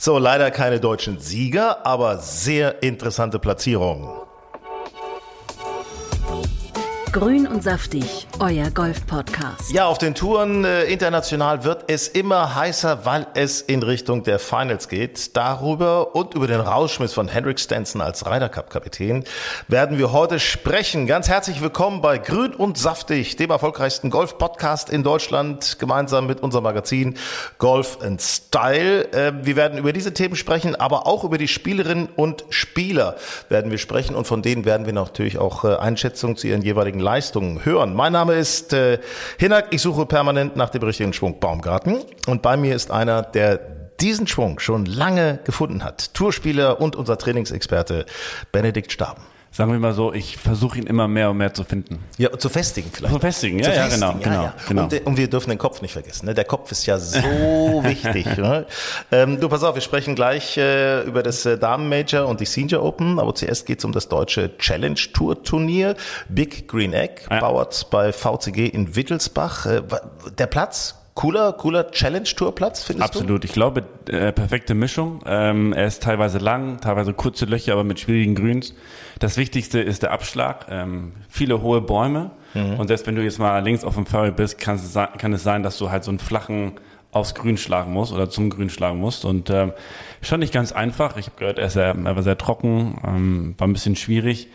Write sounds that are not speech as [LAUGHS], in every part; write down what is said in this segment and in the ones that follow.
So, leider keine deutschen Sieger, aber sehr interessante Platzierungen. Grün und saftig, euer Golf-Podcast. Ja, auf den Touren äh, international wird es immer heißer, weil es in Richtung der Finals geht. Darüber und über den Rauschmiss von Henrik Stenson als Ryder Cup Kapitän werden wir heute sprechen. Ganz herzlich willkommen bei Grün und saftig, dem erfolgreichsten Golf-Podcast in Deutschland, gemeinsam mit unserem Magazin Golf and Style. Äh, wir werden über diese Themen sprechen, aber auch über die Spielerinnen und Spieler werden wir sprechen und von denen werden wir natürlich auch äh, Einschätzungen zu ihren jeweiligen Leistungen hören. Mein Name ist äh, Hinak. Ich suche permanent nach dem richtigen Schwung Baumgarten. Und bei mir ist einer, der diesen Schwung schon lange gefunden hat. Tourspieler und unser Trainingsexperte Benedikt Staben. Sagen wir mal so, ich versuche ihn immer mehr und mehr zu finden. Ja, zu festigen vielleicht. Zu festigen, ja, zu ja, festigen. genau, genau, ja. genau. Und, und, wir dürfen den Kopf nicht vergessen. Ne? Der Kopf ist ja so [LAUGHS] wichtig. Ne? Ähm, du, pass auf, wir sprechen gleich äh, über das äh, Damen-Major und die Senior Open, aber zuerst geht es um das deutsche Challenge Tour Turnier. Big Green Egg, Ja. bauert bei VCG in Wittelsbach. Äh, der Platz, cooler, cooler Challenge-Tour-Platz, findest du? Absolut. Ich glaube, äh, perfekte Mischung. Ähm, er ist teilweise lang, teilweise kurze Löcher, aber mit schwierigen Grüns. Das Wichtigste ist der Abschlag. Ähm, viele hohe Bäume. Und selbst wenn du jetzt mal links auf dem Fairway bist, kann es, sein, kann es sein, dass du halt so einen flachen aufs Grün schlagen musst oder zum Grün schlagen musst. Und ähm, schon nicht ganz einfach. Ich habe gehört, er, ist sehr, er war sehr trocken, ähm, war ein bisschen schwierig.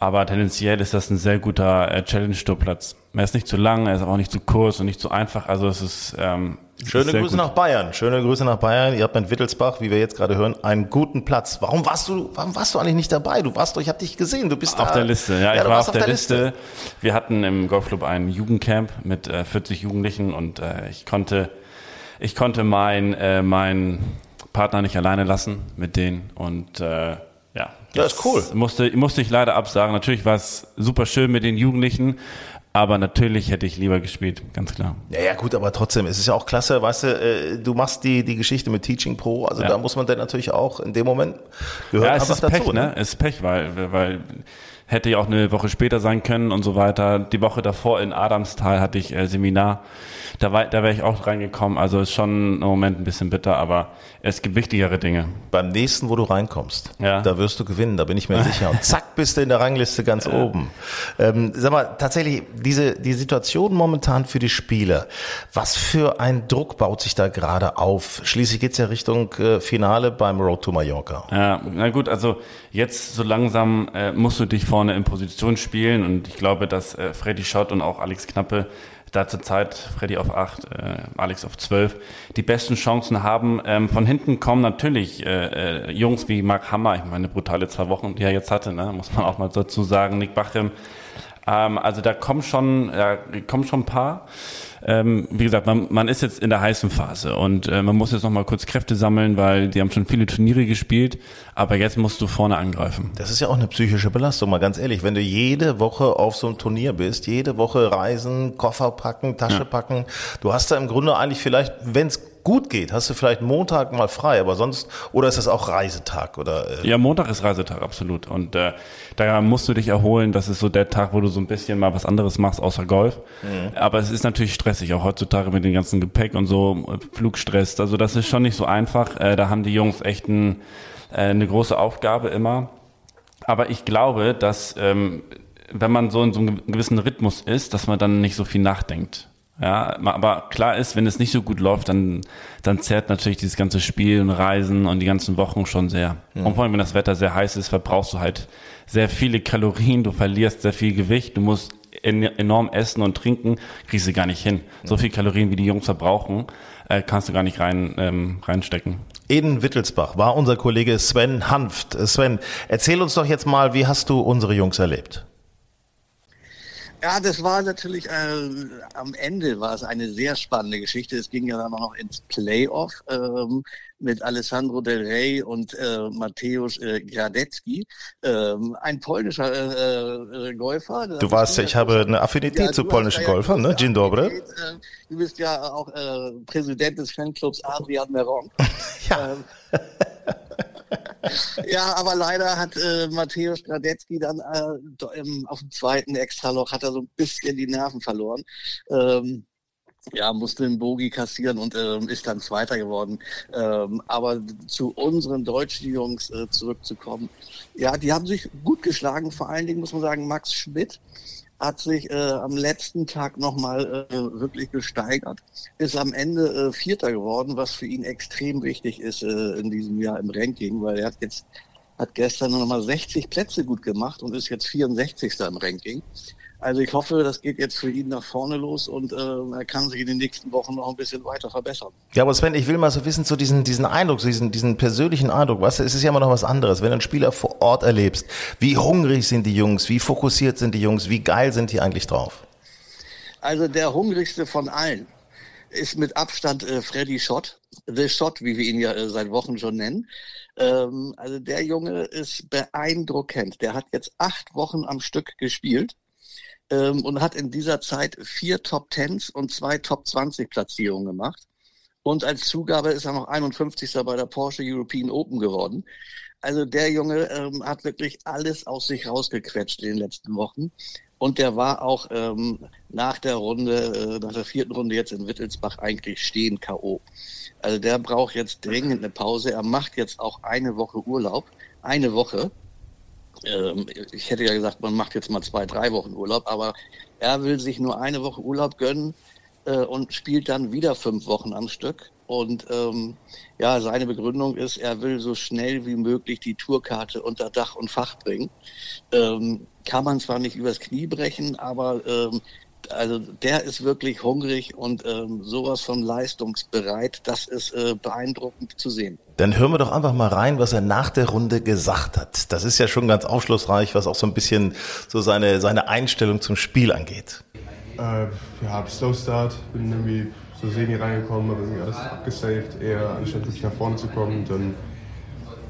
Aber tendenziell ist das ein sehr guter äh, Challenge-Tour-Platz. Er ist nicht zu lang, er ist auch nicht zu kurz und nicht zu einfach. Also es ist ähm, Schöne ist Grüße gut. nach Bayern. Schöne Grüße nach Bayern. Ihr habt in Wittelsbach, wie wir jetzt gerade hören, einen guten Platz. Warum warst du, warum warst du eigentlich nicht dabei? Du warst doch, ich habe dich gesehen. Du bist Auf da, der Liste, ja, ich du war warst auf der Liste. Wir hatten im Golfclub ein Jugendcamp mit äh, 40 Jugendlichen und äh, ich konnte, ich konnte meinen äh, mein Partner nicht alleine lassen mit denen und äh, ja, Ja, ist cool. Musste, musste ich leider absagen. Natürlich war es super schön mit den Jugendlichen, aber natürlich hätte ich lieber gespielt, ganz klar. Ja, ja, gut, aber trotzdem, es ist ja auch klasse, weißt du, äh, du machst die, die Geschichte mit Teaching Pro, also Ja. da muss man dann natürlich auch in dem Moment gehört Ja, es ist dazu. Pech, ne? Es ist Pech, weil, weil hätte ja auch eine Woche später sein können und so weiter. Die Woche davor in Adamstal hatte ich äh, Seminar. Da, war, da wäre ich auch reingekommen. Also ist schon im Moment ein bisschen bitter, aber es gibt wichtigere Dinge. Beim nächsten, wo du reinkommst, Ja. da wirst du gewinnen, da bin ich mir [LAUGHS] sicher. Und zack, bist du in der Rangliste ganz oben. Ähm, sag mal, tatsächlich, diese, die Situation momentan für die Spieler, was für ein Druck baut sich da gerade auf? Schließlich geht's ja Richtung äh, Finale beim Road to Mallorca. Ja, na gut, also jetzt so langsam äh, musst du dich vorne in Position spielen und ich glaube, dass äh, Freddy Schott und auch Alex Knappe da zur Zeit, Freddy auf 8, äh, Alex auf 12, die besten Chancen haben. Ähm, von hinten kommen natürlich äh, äh, Jungs wie Mark Hammer, ich meine, brutale zwei Wochen, die er jetzt hatte, ne, muss man auch mal dazu sagen, Nick Bachem. Ähm, also da kommen schon, ja, kommen schon ein paar. Ähm, wie gesagt, man, man ist jetzt in der heißen Phase und äh, man muss jetzt noch mal kurz Kräfte sammeln, weil die haben schon viele Turniere gespielt, aber jetzt musst du vorne angreifen. Das ist ja auch eine psychische Belastung, mal ganz ehrlich. Wenn du jede Woche auf so einem Turnier bist, jede Woche reisen, Koffer packen, Tasche packen, du hast da im Grunde eigentlich vielleicht, wenn es gut geht, hast du vielleicht Montag mal frei, aber sonst, oder ist das auch Reisetag oder? Äh, Ja, Montag ist Reisetag, absolut. Und äh, da musst du dich erholen. Das ist so der Tag, wo du so ein bisschen mal was anderes machst außer Golf. Aber es ist natürlich stressig, auch heutzutage mit dem ganzen Gepäck und so, Flugstress. Also das ist schon nicht so einfach. Äh, da haben die Jungs echt ein, äh, eine große Aufgabe immer. Aber ich glaube, dass ähm, wenn man so in so einem gewissen Rhythmus ist, dass man dann nicht so viel nachdenkt. Ja, aber klar ist, wenn es nicht so gut läuft, dann, dann zerrt natürlich dieses ganze Spiel und Reisen und die ganzen Wochen schon sehr. Und vor allem, wenn das Wetter sehr heiß ist, verbrauchst du halt sehr viele Kalorien, du verlierst sehr viel Gewicht, du musst en enorm essen und trinken, kriegst du gar nicht hin. So viel Kalorien, wie die Jungs verbrauchen, äh, kannst du gar nicht rein, ähm, reinstecken. In Wittelsbach war unser Kollege Sven Hanft. Äh, Sven, erzähl uns doch jetzt mal, wie hast du unsere Jungs erlebt? Ja, das war natürlich, äh, am Ende war es eine sehr spannende Geschichte. Es ging ja dann noch ins Playoff ähm, mit Alessandro Del Rey und äh, Mateusz äh, Gradecki, ähm, ein polnischer äh, äh, Golfer. Du weißt ja, ich habe eine Affinität ja, zu polnischen ja Golfern, ne? Dzień dobry. Äh, du bist ja auch äh, Präsident des Fanclubs Adrian Meron. [LAUGHS] ja. Ähm, [LAUGHS] [LAUGHS] ja, aber leider hat äh, Matthäus Gradetzky dann äh, im, auf dem zweiten Extraloch hat er so ein bisschen die Nerven verloren. Ähm, ja, musste einen Bogi kassieren und ähm, ist dann Zweiter geworden. Ähm, aber zu unseren deutschen Jungs äh, zurückzukommen, ja, die haben sich gut geschlagen. Vor allen Dingen muss man sagen, Max Schmidt hat sich äh, am letzten Tag nochmal äh, wirklich gesteigert, ist am Ende äh, Vierter geworden, was für ihn extrem wichtig ist äh, in diesem Jahr im Ranking, weil er hat jetzt hat gestern nochmal 60 Plätze gut gemacht und ist jetzt 64. im Ranking. Also ich hoffe, das geht jetzt für ihn nach vorne los und äh, er kann sich in den nächsten Wochen noch ein bisschen weiter verbessern. Ja, aber Sven, ich will mal so wissen, so diesen, diesen Eindruck, so diesen, diesen persönlichen Eindruck, was, es ist ja immer noch was anderes, wenn du einen Spieler vor Ort erlebst. Wie hungrig sind die Jungs, wie fokussiert sind die Jungs, wie geil sind die eigentlich drauf? Also der hungrigste von allen ist mit Abstand äh, Freddy Schott, The Shot, wie wir ihn ja äh, seit Wochen schon nennen. Ähm, also der Junge ist beeindruckend. Der hat jetzt acht Wochen am Stück gespielt ähm, und hat in dieser Zeit vier Top Tens und zwei Top 20 Platzierungen gemacht. Und als Zugabe ist er noch 51. bei der Porsche European Open geworden. Also der Junge ähm, hat wirklich alles aus sich rausgequetscht in den letzten Wochen. Und der war auch ähm, nach der Runde, äh, nach der vierten Runde jetzt in Wittelsbach eigentlich stehen K.O. Also der braucht jetzt dringend eine Pause. Er macht jetzt auch eine Woche Urlaub. Eine Woche ich hätte ja gesagt, man macht jetzt mal zwei, drei Wochen Urlaub, aber er will sich nur eine Woche Urlaub gönnen äh, und spielt dann wieder fünf Wochen am Stück. Und ähm, ja, seine Begründung ist, er will so schnell wie möglich die Tourkarte unter Dach und Fach bringen. Ähm, kann man zwar nicht übers Knie brechen, aber ähm, also der ist wirklich hungrig und ähm, sowas von leistungsbereit. Das ist äh, beeindruckend zu sehen. Dann hören wir doch einfach mal rein, was er nach der Runde gesagt hat. Das ist ja schon ganz aufschlussreich, was auch so ein bisschen so seine, seine Einstellung zum Spiel angeht. Äh, ja, Slow Start, bin irgendwie so semi reingekommen, habe irgendwie alles abgesaved, eher anstatt wirklich nach vorne zu kommen. Dann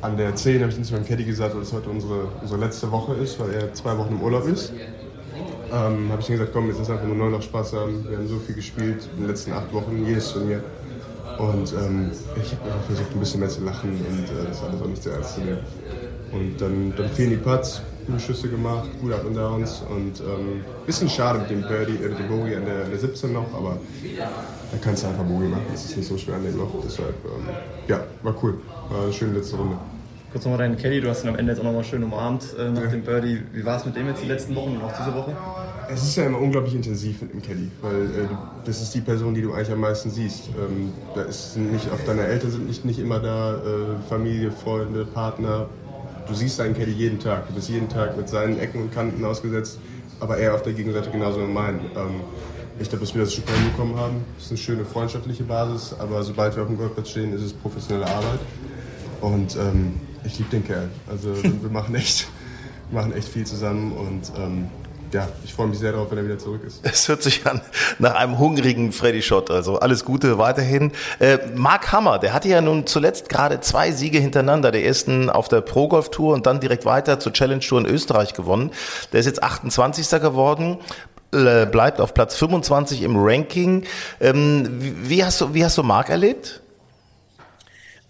an der 10 habe ich dann zu meinem Caddy gesagt, dass es heute unsere, unsere letzte Woche ist, weil er zwei Wochen im Urlaub ist ähm, habe ich dann gesagt, komm, jetzt ist einfach nur neu noch Spaß haben. Wir haben so viel gespielt in den letzten acht Wochen, jedes Turnier. Und ähm, ich habe einfach versucht, ein bisschen mehr zu lachen und äh, das alles auch nicht sehr ernst zu nehmen. Und dann, dann fehlen die Putts, gute Schüsse gemacht, gute Up and Downs und ähm, bisschen schade mit dem Birdie, äh, mit dem Bogey an der, der 17 noch, aber da kannst du einfach Bogey machen, das ist nicht so schwer an dem Loch. Deshalb, ähm, ja, war cool, war eine schöne letzte Runde. Kurz nochmal deinen Caddy, du hast ihn am Ende jetzt auch nochmal schön umarmt äh, nach ja. dem Birdie. Wie war es mit dem jetzt die letzten Wochen und auch diese Woche? Es ist ja immer unglaublich intensiv mit dem Caddy, weil äh, das ist die Person, die du eigentlich am meisten siehst. Ähm, da ist nicht, auch deine Eltern sind nicht, nicht immer da, äh, Familie, Freunde, Partner. Du siehst deinen Caddy jeden Tag. Du bist jeden Tag mit seinen Ecken und Kanten ausgesetzt, aber er auf der Gegenseite genauso wie meinen. Ähm, ich glaube, dass wir das super hinbekommen haben. Es ist eine schöne freundschaftliche Basis, aber sobald wir auf dem Golfplatz stehen, ist es professionelle Arbeit. Und ähm, ich liebe den Kerl. Also [LAUGHS] wir machen echt, machen echt viel zusammen und ähm, ja, ich freue mich sehr darauf, wenn er wieder zurück ist. Es hört sich an nach einem hungrigen Freddy Schott. Also alles Gute weiterhin. Äh, Mark Hammer, der hatte ja nun zuletzt gerade zwei Siege hintereinander. Der ersten auf der Pro Golf Tour und dann direkt weiter zur Challenge Tour in Österreich gewonnen. Der ist jetzt 28. geworden äh, bleibt auf Platz 25 im Ranking. Ähm, wie, hast du, wie hast du Mark erlebt?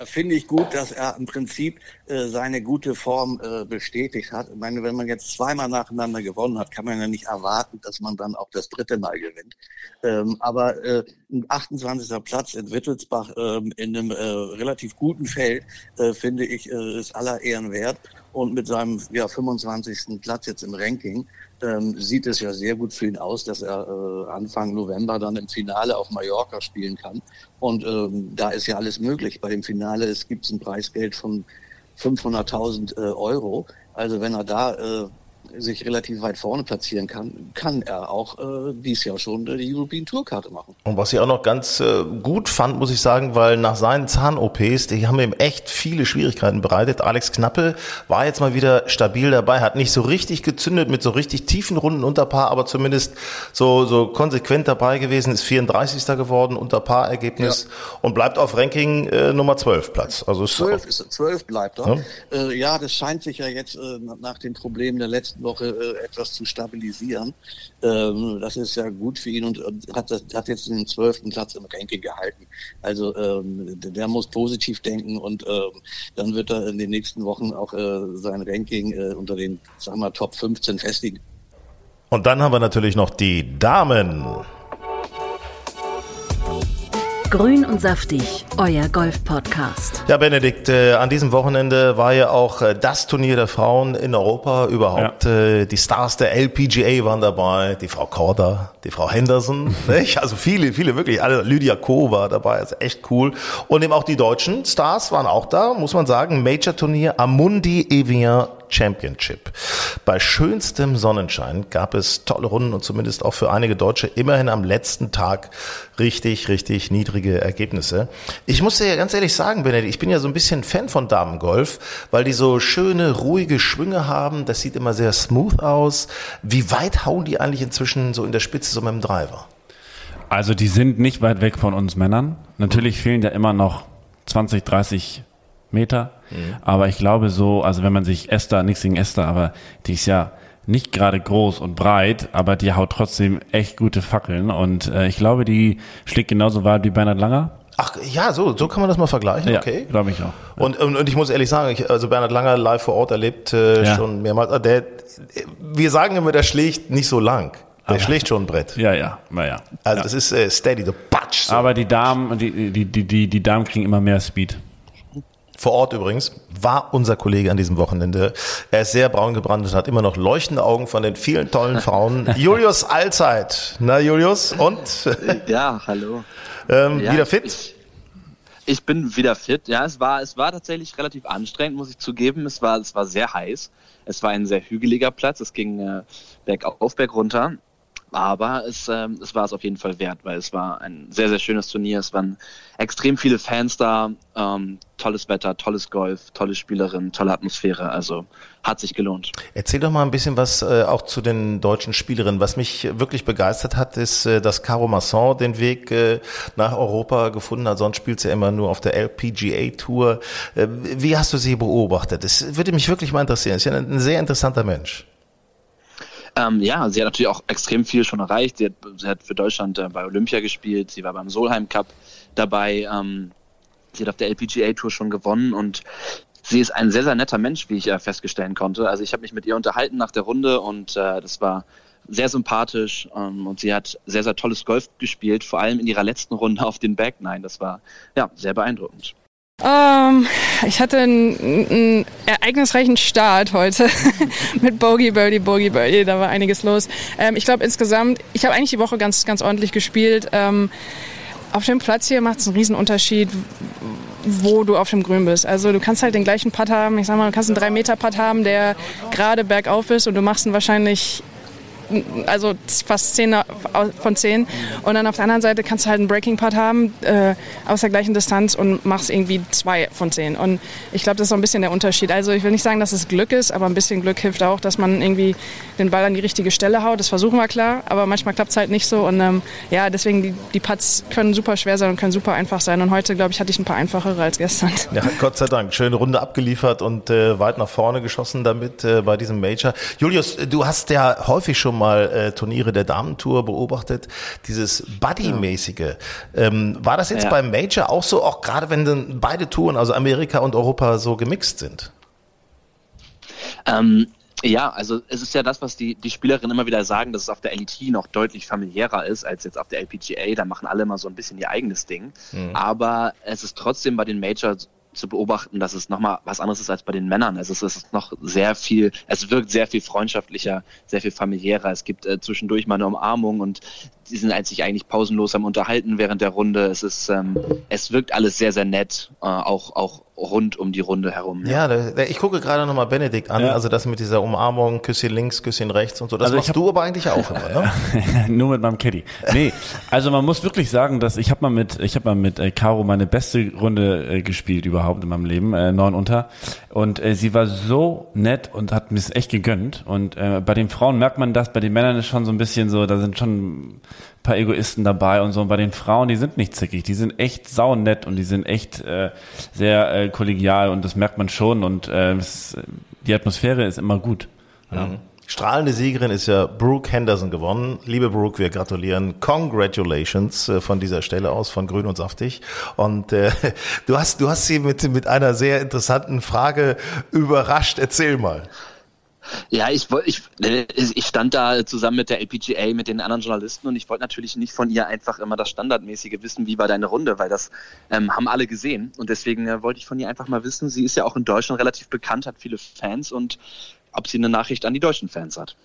Finde ich gut, dass er im Prinzip äh, seine gute Form äh, bestätigt hat. Ich meine, wenn man jetzt zweimal nacheinander gewonnen hat, kann man ja nicht erwarten, dass man dann auch das dritte Mal gewinnt. Ähm, aber äh, ein 28. Platz in Wittelsbach ähm, in einem äh, relativ guten Feld, äh, finde ich, äh, ist aller Ehren wert. Und mit seinem ja, 25. Platz jetzt im Ranking ähm, sieht es ja sehr gut für ihn aus, dass er äh, Anfang November dann im Finale auf Mallorca spielen kann. Und ähm, da ist ja alles möglich. Bei dem Finale es gibt ein Preisgeld von 500.000 äh, Euro. Also wenn er da äh, sich relativ weit vorne platzieren kann, kann er auch äh, dies Jahr schon die European Tourkarte machen. Und was ich auch noch ganz äh, gut fand, muss ich sagen, weil nach seinen Zahn-OPs, die haben ihm echt viele Schwierigkeiten bereitet. Alex Knappe war jetzt mal wieder stabil dabei, hat nicht so richtig gezündet mit so richtig tiefen Runden unter Paar, aber zumindest so, so konsequent dabei gewesen, ist 34. geworden unter Paar-Ergebnis ja. und bleibt auf Ranking äh, Nummer 12 Platz. Also 12, ist, 12 bleibt er. Ja? Äh, ja, das scheint sich ja jetzt äh, nach den Problemen der letzten Woche äh, etwas zu stabilisieren. Ähm, das ist ja gut für ihn und hat, hat jetzt den zwölften Platz im Ranking gehalten. Also ähm, der muss positiv denken und ähm, dann wird er in den nächsten Wochen auch äh, sein Ranking äh, unter den, sagen wir, Top 15 festigen. Und dann haben wir natürlich noch die Damen. Grün und saftig, euer Golf-Podcast. Ja, Benedikt, äh, an diesem Wochenende war ja auch äh, das Turnier der Frauen in Europa überhaupt. Ja. Äh, die Stars der LPGA waren dabei, die Frau Korda, die Frau Henderson, [LAUGHS] nicht? also viele, viele wirklich, alle, Lydia Ko war dabei, also echt cool. Und eben auch die deutschen Stars waren auch da, muss man sagen. Major-Turnier Amundi Evian Championship. Bei schönstem Sonnenschein gab es tolle Runden und zumindest auch für einige Deutsche immerhin am letzten Tag richtig, richtig niedrige Ergebnisse. Ich muss dir ja ganz ehrlich sagen, Benedikt, ich bin ja so ein bisschen Fan von Damengolf, weil die so schöne, ruhige Schwünge haben. Das sieht immer sehr smooth aus. Wie weit hauen die eigentlich inzwischen so in der Spitze so mit dem Driver? Also die sind nicht weit weg von uns Männern. Natürlich fehlen ja immer noch 20, 30 Meter. Mhm. Aber ich glaube so, also wenn man sich Esther, nichts gegen Esther, aber die ist ja nicht gerade groß und breit, aber die haut trotzdem echt gute Fackeln. Und äh, ich glaube, die schlägt genauso weit wie Bernhard Langer. Ach ja, so, so kann man das mal vergleichen, ja, okay. glaube ich auch. Ja. Und, und, und ich muss ehrlich sagen, ich, also Bernhard Langer live vor Ort erlebt äh, ja. schon mehrmals. Äh, der, wir sagen immer, der schlägt nicht so lang. Der aber, schlägt schon ein Brett. Ja, ja, naja. Also das ist äh, steady, the batsch. So. Aber die Damen, die, die, die, die Damen kriegen immer mehr Speed vor Ort übrigens, war unser Kollege an diesem Wochenende. Er ist sehr braun gebrannt und hat immer noch leuchtende Augen von den vielen tollen [LAUGHS] Frauen. Julius Allzeit. Na, Julius, und? Ja, hallo. Ähm, ja, wieder fit? Ich, ich, bin wieder fit. Ja, es war, es war tatsächlich relativ anstrengend, muss ich zugeben. Es war, es war sehr heiß. Es war ein sehr hügeliger Platz. Es ging äh, bergauf, bergunter. Aber es, ähm, es war es auf jeden Fall wert, weil es war ein sehr, sehr schönes Turnier. Es waren extrem viele Fans da, ähm, tolles Wetter, tolles Golf, tolle Spielerin, tolle Atmosphäre. Also hat sich gelohnt. Erzähl doch mal ein bisschen was äh, auch zu den deutschen Spielerinnen. Was mich wirklich begeistert hat, ist, äh, dass Caro Masson den Weg äh, nach Europa gefunden hat. Sonst spielt sie ja immer nur auf der LPGA Tour. Äh, wie hast du sie beobachtet? Das würde mich wirklich mal interessieren. Sie ist ja ein, ein sehr interessanter Mensch. Ähm, ja, sie hat natürlich auch extrem viel schon erreicht. Sie hat, sie hat für Deutschland äh, bei Olympia gespielt, sie war beim Solheim Cup dabei. Ähm, sie hat auf der LPGA Tour schon gewonnen und sie ist ein sehr, sehr netter Mensch, wie ich äh, feststellen konnte. Also ich habe mich mit ihr unterhalten nach der Runde und äh, das war sehr sympathisch ähm, und sie hat sehr, sehr tolles Golf gespielt, vor allem in ihrer letzten Runde auf den Back Nine. Das war ja sehr beeindruckend. Ähm, ich hatte einen, einen ereignisreichen Start heute [LAUGHS] mit Bogey Birdie, Bogey Birdie. Da war einiges los. Ähm, ich glaube insgesamt, ich habe eigentlich die Woche ganz, ganz ordentlich gespielt. Ähm, auf dem Platz hier macht es einen riesen Unterschied, wo du auf dem Grün bist. Also du kannst halt den gleichen Putt haben. Ich sag mal, du kannst einen 3-Meter-Putt haben, der gerade bergauf ist und du machst ihn wahrscheinlich also fast 10 von 10. Und dann auf der anderen Seite kannst du halt einen Breaking Putt haben äh, aus der gleichen Distanz und machst irgendwie 2 von 10. Und ich glaube, das ist so ein bisschen der Unterschied. Also ich will nicht sagen, dass es Glück ist, aber ein bisschen Glück hilft auch, dass man irgendwie den Ball an die richtige Stelle haut. Das versuchen wir klar, aber manchmal klappt es halt nicht so. Und ähm, ja, deswegen die, die Putts können super schwer sein und können super einfach sein. Und heute, glaube ich, hatte ich ein paar einfachere als gestern. [LAUGHS] Ja, Gott sei Dank. Schöne Runde abgeliefert und äh, weit nach vorne geschossen damit äh, bei diesem Major. Julius, du hast ja häufig schon mal äh, Turniere der Damentour beobachtet, dieses Buddy-mäßige. Ähm, war das jetzt beim Major auch so, auch gerade wenn dann beide Touren, also Amerika und Europa, so gemixt sind? Ähm, ja, also es ist ja das, was die, die Spielerinnen immer wieder sagen, dass es auf der LET noch deutlich familiärer ist als jetzt auf der LPGA. Da machen alle immer so ein bisschen ihr eigenes Ding. Mhm. Aber es ist trotzdem bei den Majors zu beobachten, dass es nochmal was anderes ist als bei den Männern. Also es ist noch sehr viel, es wirkt sehr viel freundschaftlicher, sehr viel familiärer. Es gibt äh, zwischendurch mal eine Umarmung und die sind sich eigentlich pausenlos am Unterhalten während der Runde. Es ist, ähm, es wirkt alles sehr, sehr nett, äh, auch, auch rund um die Runde herum. Ja, da, ich gucke gerade nochmal Benedikt an, ja. also das mit dieser Umarmung, Küsschen links, Küsschen rechts und so. Das also machst hab, du aber eigentlich auch immer, ne? [LAUGHS] Nur mit meinem Caddy. Nee, also man muss wirklich sagen, dass ich habe mal mit, ich habe mal mit äh, Caro meine beste Runde äh, gespielt überhaupt in meinem Leben, äh, neun unter. Und äh, sie war so nett und hat mir es echt gegönnt. Und äh, bei den Frauen merkt man das, bei den Männern ist schon so ein bisschen so, da sind schon paar Egoisten dabei und so. Und bei den Frauen, die sind nicht zickig, die sind echt saunett und die sind echt äh, sehr äh, kollegial und das merkt man schon und äh, es, die Atmosphäre ist immer gut. Ja. Mhm. Strahlende Siegerin ist ja Brooke Henderson gewonnen. Liebe Brooke, wir gratulieren. Congratulations äh, von dieser Stelle aus von Grün und Saftig. Und äh, [LAUGHS] du hast du hast sie mit mit einer sehr interessanten Frage überrascht. Erzähl mal. Ja, ich, ich, ich stand da zusammen mit der LPGA, mit den anderen Journalisten und ich wollte natürlich nicht von ihr einfach immer das Standardmäßige wissen, wie war deine Runde, weil das ähm, haben alle gesehen und deswegen äh, wollte ich von ihr einfach mal wissen, sie ist ja auch in Deutschland relativ bekannt, hat viele Fans und ob sie eine Nachricht an die deutschen Fans hat.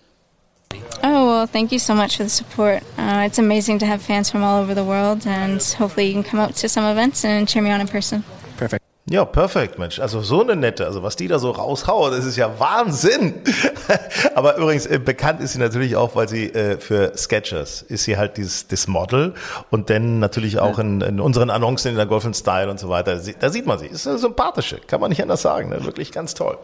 Oh, well, thank you so much for the support. Uh, it's amazing to have fans from all over the world and hopefully you can come out to some events and cheer me on in person. Ja, perfekt, Mensch. Also so eine nette, also was die da so raushauen, das ist ja Wahnsinn. [LAUGHS] Aber übrigens, äh, bekannt ist sie natürlich auch, weil sie äh, für Sketchers ist sie halt dieses das Model und dann natürlich auch in, in unseren Annoncen in der Golf Style und so weiter. Da sieht man sie. Ist eine sympathische, kann man nicht anders sagen. Ne? Wirklich ganz toll.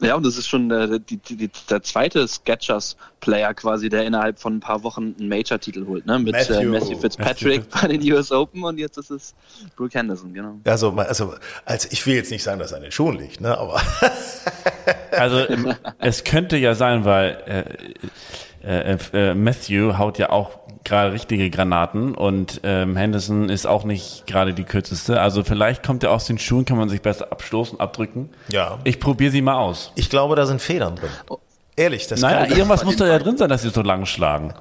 Ja, und das ist schon äh, die, die, der zweite Sketchers-Player quasi, der innerhalb von ein paar Wochen einen Major-Titel holt, ne? Mit Matthew, äh, Matthew Fitzpatrick Matthew. [LAUGHS] bei den US Open und jetzt ist es Brooke Henderson, genau. Also, also, also ich will jetzt nicht sagen, dass er an den Schuhen liegt, ne? Aber [LAUGHS] also es könnte ja sein, weil äh, äh, äh, Matthew haut ja auch gerade richtige Granaten und ähm, Henderson ist auch nicht gerade die kürzeste. Also vielleicht kommt er aus den Schuhen, kann man sich besser abstoßen, abdrücken. Ja. Ich probiere sie mal aus. Ich glaube, da sind Federn drin. Ehrlich, das Naja, irgendwas muss da ja drin sein, dass sie so lang schlagen.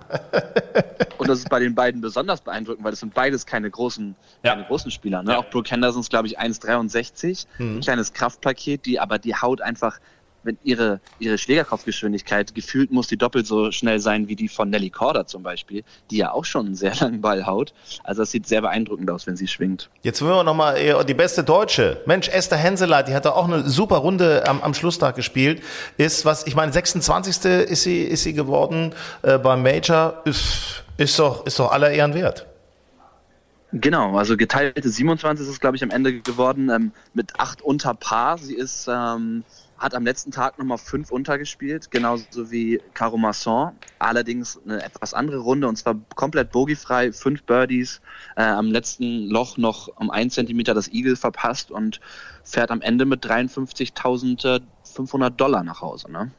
[LAUGHS] Und das ist bei den beiden besonders beeindruckend, weil das sind beides keine großen, ja. keine großen Spieler. Ne? Ja. Auch Brooke Henderson ist, glaube ich, 1,63. Mhm. Ein kleines Kraftpaket, die aber die Haut einfach wenn ihre, ihre Schlägerkopfgeschwindigkeit gefühlt muss die doppelt so schnell sein wie die von Nelly Corder zum Beispiel, die ja auch schon einen sehr langen Ball haut. Also das sieht sehr beeindruckend aus, wenn sie schwingt. Jetzt wollen wir nochmal äh, die beste Deutsche. Mensch, Esther Henseleit, die hat da auch eine super Runde am, am Schlusstag gespielt. Ist was, ich meine, 26. ist sie, ist sie geworden äh, beim Major. Ist, ist doch, ist doch aller Ehren wert. Genau, also geteilte 27 ist es, glaube ich, am Ende geworden, ähm, mit acht unter Paar. Sie ist ähm, hat am letzten Tag nochmal fünf untergespielt, genauso wie Caro Masson. Allerdings eine etwas andere Runde und zwar komplett bogiefrei, fünf Birdies, äh, am letzten Loch noch um einen Zentimeter das Eagle verpasst und fährt am Ende mit 53.500 Dollar nach Hause. Ne?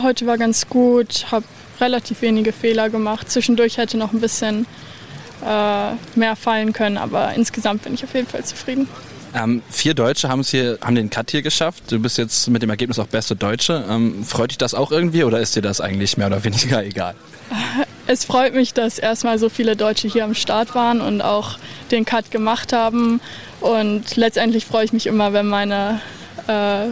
Heute war ganz gut, habe relativ wenige Fehler gemacht. Zwischendurch hätte noch ein bisschen äh, mehr fallen können, aber insgesamt bin ich auf jeden Fall zufrieden. Ähm, vier Deutsche haben es hier, haben den Cut hier geschafft. Du bist jetzt mit dem Ergebnis auch beste Deutsche. Ähm, freut dich das auch irgendwie oder ist dir das eigentlich mehr oder weniger [LAUGHS] egal? Es freut mich, dass erstmal so viele Deutsche hier am Start waren und auch den Cut gemacht haben. Und letztendlich freue ich mich immer, wenn meine äh,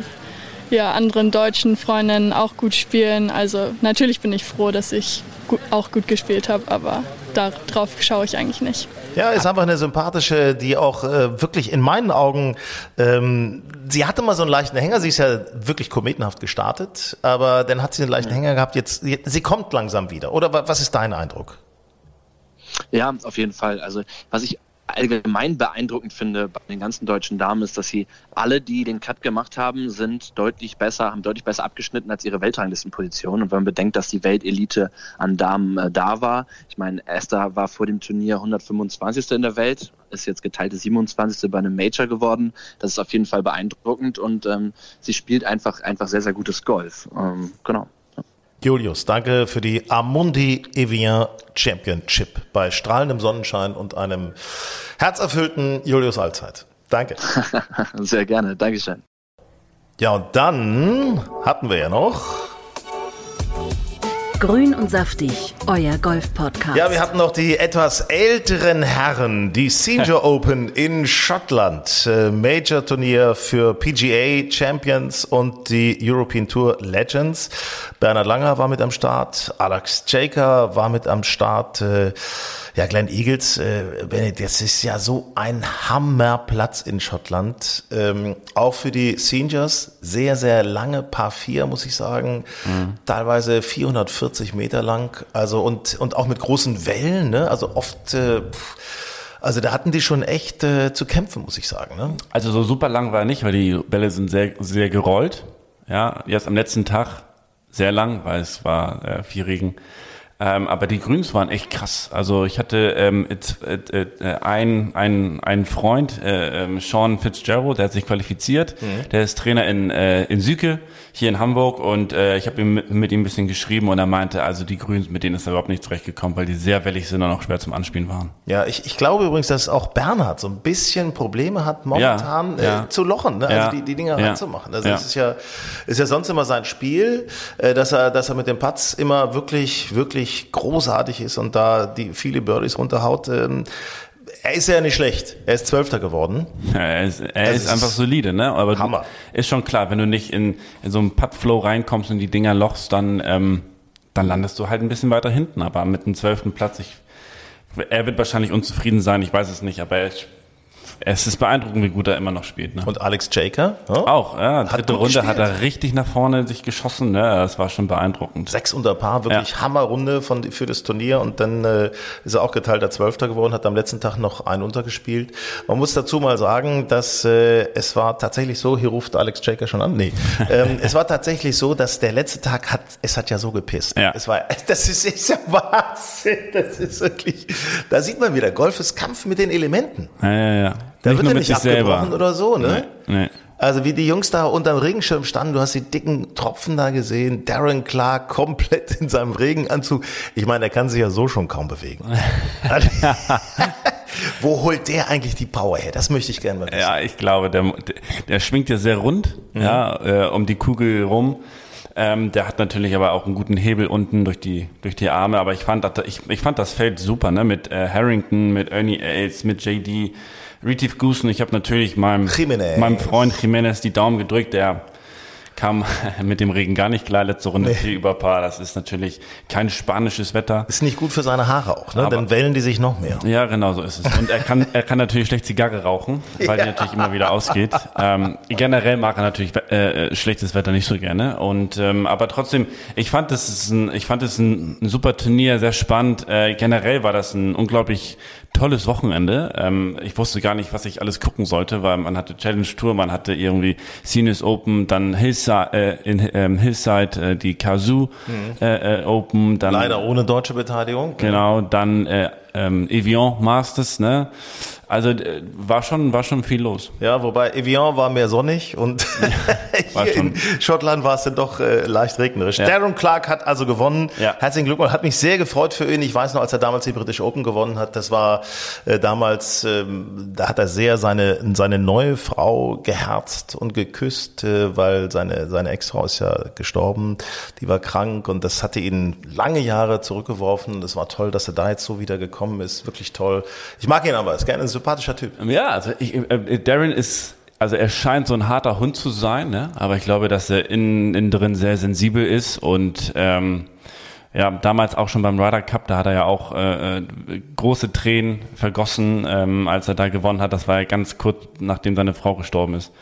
ja, anderen deutschen Freundinnen auch gut spielen. Also natürlich bin ich froh, dass ich auch gut gespielt habe, aber darauf schaue ich eigentlich nicht. Ja, ist einfach eine sympathische, die auch äh, wirklich in meinen Augen, ähm, sie hatte mal so einen leichten Hänger, sie ist ja wirklich kometenhaft gestartet, aber dann hat sie einen leichten Hänger gehabt, jetzt, sie kommt langsam wieder. Oder was ist dein Eindruck? Ja, auf jeden Fall. Also was ich allgemein beeindruckend finde bei den ganzen deutschen Damen ist, dass sie alle, die den Cut gemacht haben, sind deutlich besser, haben deutlich besser abgeschnitten als ihre Weltranglistenposition. Und wenn man bedenkt, dass die Weltelite an Damen äh, da war, ich meine, Esther war vor dem Turnier 125. in der Welt, ist jetzt geteilte 27. bei einem Major geworden. Das ist auf jeden Fall beeindruckend und ähm, sie spielt einfach, einfach sehr, sehr gutes Golf. Ähm, genau. Julius, danke für die Amundi Evian Championship bei strahlendem Sonnenschein und einem herzerfüllten Julius Allzeit. Danke. [LAUGHS] Sehr gerne, Dankeschön. Ja, und dann hatten wir ja noch Grün und saftig, euer Golf-Podcast. Ja, wir hatten noch die etwas älteren Herren, die Senior [LAUGHS] Open in Schottland. Äh, Major-Turnier für PGA Champions und die European Tour Legends. Bernhard Langer war mit am Start, Alex Jaker war mit am Start. Äh, ja, Glenn Eagles, äh, Benny, das ist ja so ein Hammerplatz in Schottland. Ähm, auch für die Seniors sehr, sehr lange Paar 4, muss ich sagen. Mhm. Teilweise 440 Meter lang. Also und, und auch mit großen Wellen, ne? Also oft, äh, also da hatten die schon echt äh, zu kämpfen, muss ich sagen. Ne? Also so super lang war er nicht, weil die Bälle sind sehr, sehr gerollt. Ja, jetzt am letzten Tag sehr lang, weil es war äh, viel Regen. Ähm, aber die Grüns waren echt krass. Also ich hatte ähm, äh, äh, ein, ein, einen Freund, äh, ähm, Sean Fitzgerald, der hat sich qualifiziert. Mhm. Der ist Trainer in, äh, in Süke, hier in Hamburg. Und äh, ich habe mit, mit ihm ein bisschen geschrieben und er meinte, also die Grüns, mit denen ist er überhaupt nicht zurechtgekommen, weil die sehr wellig sind und auch schwer zum Anspielen waren. Ja, ich, ich glaube übrigens, dass auch Bernhard so ein bisschen Probleme hat, momentan ja, ja. Äh, zu lochen, ne? also ja. die, die Dinger ja. ranzumachen. Also das ist ja, ist ja sonst immer sein Spiel, äh, dass er, dass er mit dem Patz immer wirklich, wirklich wirklich großartig ist und da die viele Birdies runterhaut. Ähm, er ist ja nicht schlecht. Er ist Zwölfter geworden. Ja, er ist, er also ist einfach solide, ne? Aber Hammer. Ist schon klar, wenn du nicht in, in so einen Putt-Flow reinkommst und die Dinger lochst, dann, ähm, dann landest du halt ein bisschen weiter hinten. Aber mit dem zwölften Platz, ich, er wird wahrscheinlich unzufrieden sein, ich weiß es nicht, aber er es ist beeindruckend, wie gut er immer noch spielt. Ne? Und Alex Jaker? Ja? Auch, ja. Dritte Runde gespielt. hat er richtig nach vorne sich geschossen. Ne? Das war schon beeindruckend. Sechs unter Paar, wirklich ja. Hammerrunde von, für das Turnier. Und dann äh, ist er auch geteilter Zwölfter geworden, hat am letzten Tag noch ein untergespielt. Man muss dazu mal sagen, dass äh, es war tatsächlich so, hier ruft Alex Jaker schon an. Nee. [LAUGHS] ähm, es war tatsächlich so, dass der letzte Tag hat, es hat ja so gepisst. Ja. Es war, [LAUGHS] das ist, ist ja Wahnsinn. Das ist wirklich, da sieht man wieder, Golf ist Kampf mit den Elementen. Ja, ja, ja. Da nicht wird er nicht abgebrochen selber. oder so, ne? Nee, nee. Also wie die Jungs da unterm Regenschirm standen, du hast die dicken Tropfen da gesehen, Darren Clark komplett in seinem Regenanzug. Ich meine, er kann sich ja so schon kaum bewegen. [LAUGHS] Wo holt der eigentlich die Power her? Das möchte ich gerne mal wissen. Ja, ich glaube, der, der schwingt ja sehr rund, mhm. ja, äh, um die Kugel rum. Ähm, der hat natürlich aber auch einen guten Hebel unten durch die durch die Arme. Aber ich fand, ich, ich fand das Feld super, ne? Mit äh, Harrington, mit Ernie Els, mit JD. Retief Goosen. Ich habe natürlich meinem, meinem Freund Jimenez die Daumen gedrückt, der kam [LAUGHS] mit dem Regen gar nicht klar. Letzte Runde nee. viel über Paar. Das ist natürlich kein spanisches Wetter. Ist nicht gut für seine Haare auch, ne? Aber, Dann wellen die sich noch mehr. Ja, genau so ist es. Und er kann, er kann natürlich schlecht Zigarre rauchen, weil ja. die natürlich immer wieder ausgeht. Ähm, generell mag er natürlich äh, schlechtes Wetter nicht so gerne. Und ähm, aber trotzdem, ich fand das ist ein, ich fand es ein, ein super Turnier, sehr spannend. Äh, generell war das ein unglaublich tolles Wochenende. Ähm, ich wusste gar nicht, was ich alles gucken sollte, weil man hatte Challenge Tour, man hatte irgendwie Sinus Open, dann Hillside, äh, in ähm, Hillside äh, die Kazoo mhm. äh, äh, Open, dann leider ohne deutsche Beteiligung. Genau, dann äh, ähm, Evian Masters, ne? Also äh, war schon war schon viel los. Ja, wobei Evian war mehr sonnig und [LAUGHS] ja, hier in Schottland war es dann doch äh, leicht regnerisch. Ja. Darren Clark hat also gewonnen. Ja. Herzlichen Glückwunsch. Hat mich sehr gefreut für ihn. Ich weiß noch, als er damals die British Open gewonnen hat, das war äh, damals, ähm, da hat er sehr seine seine neue Frau geherzt und geküsst, äh, weil seine seine Ex-Frau ist ja gestorben. Die war krank und das hatte ihn lange Jahre zurückgeworfen. Das war toll, dass er da jetzt so wieder gekommen ist. Wirklich toll. Ich mag ihn aber. Ist gerne ein sympathischer Typ. Ja, also ich, äh, Darren ist, also er scheint so ein harter Hund zu sein, ne? aber ich glaube, dass er innen, innen drin sehr sensibel ist und ähm, ja, damals auch schon beim Ryder Cup, da hat er ja auch äh, äh, große Tränen vergossen, ähm, als er da gewonnen hat. Das war ja ganz kurz, nachdem seine Frau gestorben ist.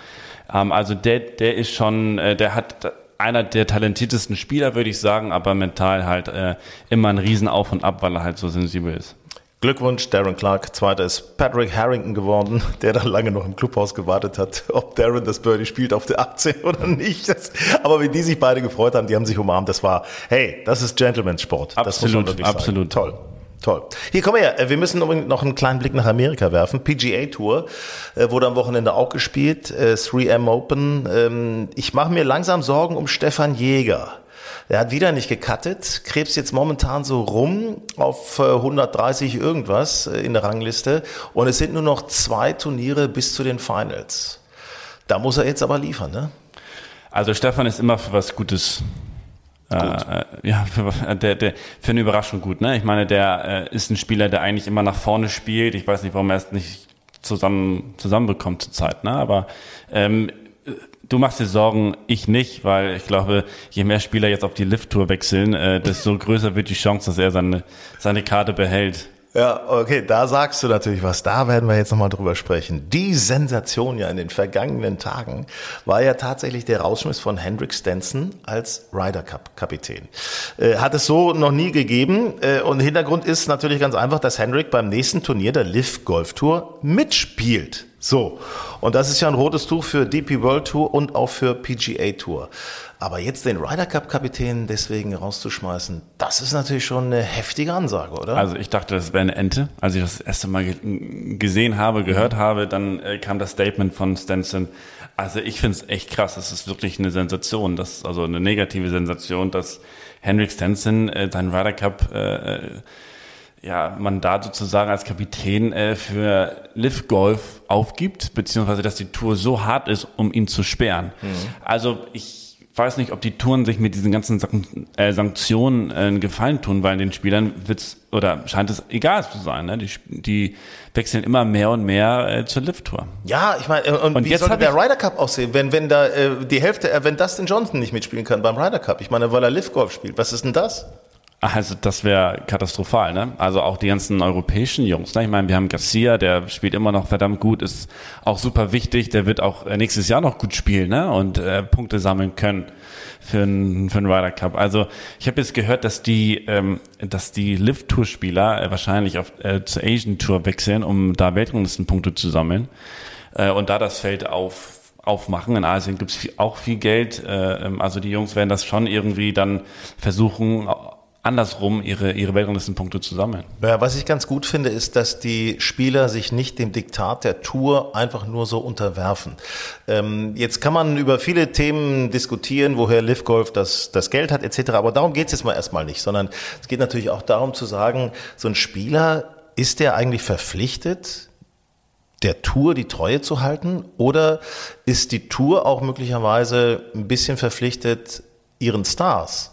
Ähm, also der, der ist schon, äh, der hat einer der talentiertesten Spieler, würde ich sagen, aber mental halt äh, immer ein Riesen auf und ab, weil er halt so sensibel ist. Glückwunsch, Darren Clark. Zweiter ist Patrick Harrington geworden, [LAUGHS] der dann lange noch im Clubhaus gewartet hat, ob Darren das Birdie spielt auf der 18 [LAUGHS] oder nicht. Das, aber wie die sich beide gefreut haben, die haben sich umarmt. Das war, hey, das ist Gentleman's-Sport. Absolut, absolut. Toll. Toll. Hier kommen wir her. Wir müssen noch einen kleinen Blick nach Amerika werfen. PGA Tour äh, wurde am Wochenende auch gespielt. 3M äh, Open. Ähm, ich mache mir langsam Sorgen um Stefan Jäger. Er hat wieder nicht gecuttet, krebst jetzt momentan so rum auf 130 äh, irgendwas äh, in der Rangliste und es sind nur noch zwei Turniere bis zu den Finals. Da muss er jetzt aber liefern, ne? Also Stefan ist immer für was Gutes Äh, ja, für, der, der, für eine Überraschung gut. Ne? Ich meine, der äh, ist ein Spieler, der eigentlich immer nach vorne spielt. Ich weiß nicht, warum er es nicht zusammen zusammenbekommt zurzeit. Ne? Aber ähm, du machst dir Sorgen, ich nicht, weil ich glaube, je mehr Spieler jetzt auf die Lift-Tour wechseln, äh, desto größer wird die Chance, dass er seine, seine Karte behält. Ja, okay, da sagst du natürlich was. Da werden wir jetzt nochmal drüber sprechen. Die Sensation ja in den vergangenen Tagen war ja tatsächlich der Rausschmiss von Hendrik Stenson als Ryder Cup Kapitän. Äh, hat es so noch nie gegeben. Äh, und Hintergrund ist natürlich ganz einfach, dass Hendrik beim nächsten Turnier der Liv Golf Tour mitspielt. So. Und das ist ja ein rotes Tuch für DP World Tour und auch für PGA Tour. Aber jetzt den Ryder Cup Kapitän deswegen rauszuschmeißen, das ist natürlich schon eine heftige Ansage, oder? Also ich dachte, das wäre eine Ente. Als ich das erste Mal gesehen habe, gehört habe, dann äh, kam das Statement von Stenson. Also ich finde es echt krass. Das ist wirklich eine Sensation, das, also eine negative Sensation, dass Henrik Stenson äh, seinen Ryder Cup äh, äh, ja, Mandat sozusagen als Kapitän äh, für Live Golf aufgibt, beziehungsweise dass die Tour so hart ist, um ihn zu sperren. Mhm. Also ich weiß nicht, ob die Touren sich mit diesen ganzen äh, Sanktionen äh, Gefallen tun, weil den Spielern wird's oder scheint es egal zu sein. Ne? Die, die wechseln immer mehr und mehr äh, zur Lift-Tour. Ja, ich meine, und, und wie jetzt sollte der Ryder Cup aussehen, wenn, wenn da äh, die Hälfte, äh, wenn Dustin Johnson nicht mitspielen kann beim Ryder Cup? Ich meine, weil er Lift Golf spielt. Was ist denn das? Also das wäre katastrophal, ne? Also auch die ganzen europäischen Jungs. Ne? Ich meine, wir haben Garcia, der spielt immer noch verdammt gut, ist auch super wichtig. Der wird auch äh, nächstes Jahr noch gut spielen, ne? Und äh, Punkte sammeln können für einen für einen Ryder Cup. Also ich habe jetzt gehört, dass die ähm, dass die Live Tour Spieler äh, wahrscheinlich auf äh, zur Asian Tour wechseln, um da Weltranglistenpunkte zu sammeln. Äh, und da das Feld auf aufmachen. In Asien gibt es auch viel Geld. Äh, ähm, also die Jungs werden das schon irgendwie dann versuchen andersrum ihre, ihre Weltranglistenpunkte zu sammeln. Ja, was ich ganz gut finde, ist, dass die Spieler sich nicht dem Diktat der Tour einfach nur so unterwerfen. Ähm, jetzt kann man über viele Themen diskutieren, woher Liv Golf das, das Geld hat etc., aber darum geht es jetzt mal erstmal nicht, sondern es geht natürlich auch darum zu sagen, so ein Spieler, ist der eigentlich verpflichtet, der Tour die Treue zu halten oder ist die Tour auch möglicherweise ein bisschen verpflichtet, ihren Stars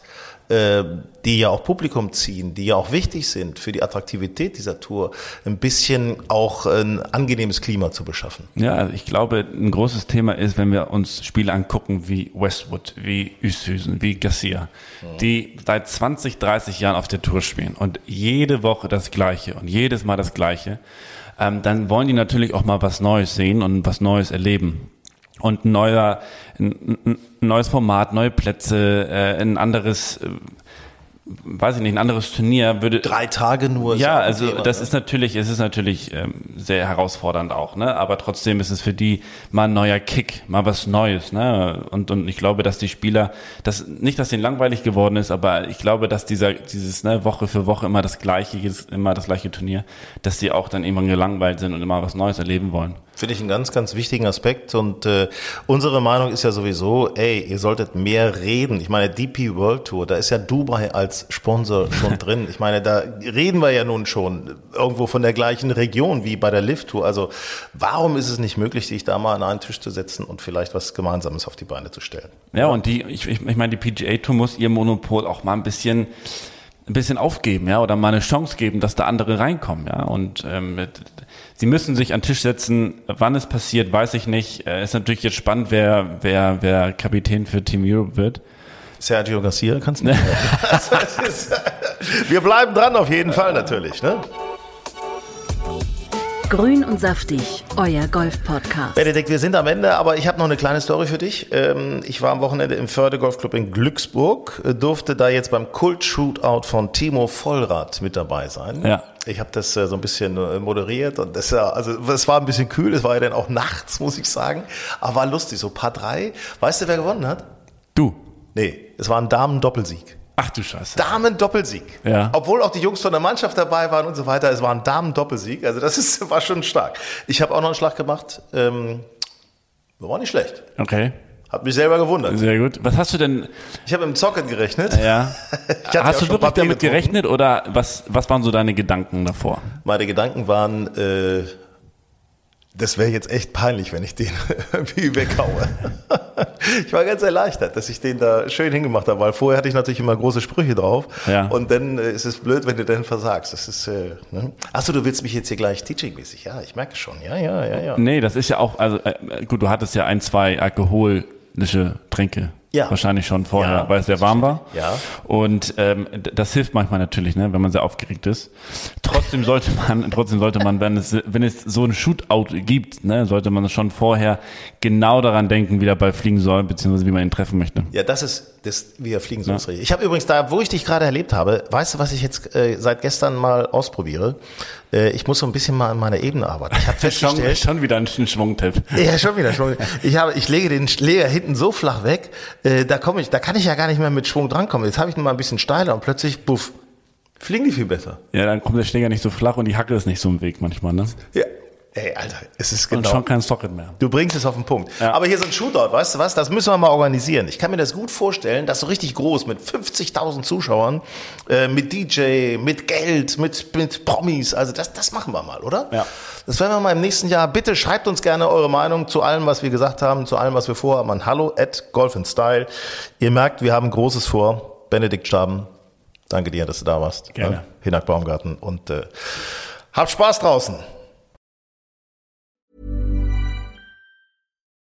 die ja auch Publikum ziehen, die ja auch wichtig sind für die Attraktivität dieser Tour, ein bisschen auch ein angenehmes Klima zu beschaffen. Ja, also ich glaube, ein großes Thema ist, wenn wir uns Spiele angucken wie Westwood, wie Üshüsen, wie Garcia, mhm. die seit 20, 30 Jahren auf der Tour spielen und jede Woche das Gleiche und jedes Mal das Gleiche, ähm, dann wollen die natürlich auch mal was Neues sehen und was Neues erleben und ein neuer, ein, ein neues Format, neue Plätze, äh, ein anderes äh, weiß ich nicht, ein anderes Turnier würde. Drei Tage nur. Ja, also Thema, das ne? ist natürlich, es ist natürlich ähm, sehr herausfordernd auch, ne? Aber trotzdem ist es für die mal ein neuer Kick, mal was Neues, ne? Und und ich glaube, dass die Spieler, das nicht, dass denen langweilig geworden ist, aber ich glaube, dass dieser dieses ne, Woche für Woche immer das gleiche, immer das gleiche Turnier, dass die auch dann irgendwann gelangweilt sind und immer was Neues erleben wollen. Finde ich einen ganz, ganz wichtigen Aspekt. Und äh, unsere Meinung ist ja sowieso, ey, ihr solltet mehr reden. Ich meine, DP World Tour, da ist ja Dubai als Sponsor schon [LAUGHS] drin. Ich meine, da reden wir ja nun schon irgendwo von der gleichen Region wie bei der Lift Tour. Also warum ist es nicht möglich, sich da mal an einen Tisch zu setzen und vielleicht was Gemeinsames auf die Beine zu stellen? Ja, und die, ich, ich meine, die PGA Tour muss ihr Monopol auch mal ein bisschen ein bisschen aufgeben, ja, oder mal eine Chance geben, dass da andere reinkommen, ja. Und ähm, Sie müssen sich an den Tisch setzen. Wann es passiert, weiß ich nicht. Äh, ist natürlich jetzt spannend, wer, wer, wer Kapitän für Team Europe wird. Sergio Garcia kannst du [LAUGHS] nicht. [LAUGHS] Wir bleiben dran auf jeden Fall natürlich. Ne? Grün und saftig, euer Golf-Podcast. Benedikt, wir sind am Ende, aber ich habe noch eine kleine Story für dich. Ähm, ich war am Wochenende im Förde Golfclub in Glücksburg, äh, durfte da jetzt beim Kult-Shootout von Timo Vollrath mit dabei sein. Ja. Ich habe das äh, so ein bisschen äh, moderiert und das ja, also es war ein bisschen kühl, es war ja dann auch nachts, muss ich sagen, aber war lustig, so Paar drei. Weißt du, wer gewonnen hat? Du. Nee, es war ein Damen-Doppelsieg. Ach du Scheiße. Damen-Doppelsieg. Ja. Obwohl auch die Jungs von der Mannschaft dabei waren und so weiter. Es war ein Damen-Doppelsieg. Also das ist, [LAUGHS] war schon stark. Ich habe auch noch einen Schlag gemacht. Ähm, war nicht schlecht. Okay. Hat mich selber gewundert. Sehr gut. Was hast du denn? Ich habe im Zocken gerechnet. Ja. [LAUGHS] hast du wirklich damit gerechnet oder was, was waren so deine Gedanken davor? Meine Gedanken waren, äh, Das wäre jetzt echt peinlich, wenn ich den [LAUGHS] irgendwie weghaue. ich war ganz erleichtert, dass ich den da schön hingemacht habe, weil vorher hatte ich natürlich immer große Sprüche drauf. Ja. Und dann äh, ist es blöd, wenn du dann versagst. Das ist, äh, ne? Achso, du willst mich jetzt hier gleich teaching-mäßig. Ja, ich merke schon. Ja, ja, ja, ja. Nee, das ist ja auch, also äh, gut, du hattest ja ein, zwei alkoholische Tränke. Ja. Wahrscheinlich schon vorher, Ja, weil es sehr warm war. Ja. Und ähm, das hilft manchmal natürlich, ne, wenn man sehr aufgeregt ist. Trotzdem sollte man, [LAUGHS] trotzdem sollte man, wenn es, wenn es so ein Shootout gibt, ne, sollte man schon vorher genau daran denken, wie der Ball fliegen soll, beziehungsweise wie man ihn treffen möchte. Ja, das ist das, wie er fliegen soll. richtig. Ich habe übrigens da, wo ich dich gerade erlebt habe, weißt du, was ich jetzt äh, seit gestern mal ausprobiere? Äh, ich muss so ein bisschen mal an meiner Ebene arbeiten. Ich habe [LAUGHS] Schon, festgestellt, schon wieder ein Schwungtipp. Ja, schon wieder Schwung. Ich habe, ich lege den Schläger hinten so flach weg, äh, da komme ich, da kann ich ja gar nicht mehr mit Schwung drankommen. Jetzt habe ich ihn mal ein bisschen steiler und plötzlich, buff, fliegen die viel besser. Ja, dann kommt der Schläger nicht so flach und die Hacke ist nicht so im Weg manchmal, ne? Ja. Ey, Alter, es ist Und genau. schon kein Socket mehr. Du bringst es auf den Punkt. Aber hier so ein Shootout, weißt du was? Das müssen wir mal organisieren. Ich kann mir das gut vorstellen, dass so richtig groß mit 50.000 Zuschauern, äh, mit DJ, mit Geld, mit, mit Promis. Also das, das machen wir mal, oder? Ja. Das werden wir mal im nächsten Jahr. Bitte schreibt uns gerne eure Meinung zu allem, was wir gesagt haben, zu allem, was wir vorhaben an hallo at Golf Style. Ihr merkt, wir haben Großes vor. Benedikt Staben, danke dir, dass du da warst. Gerne. Ja, Hinak Baumgarten und äh, habt Spaß draußen.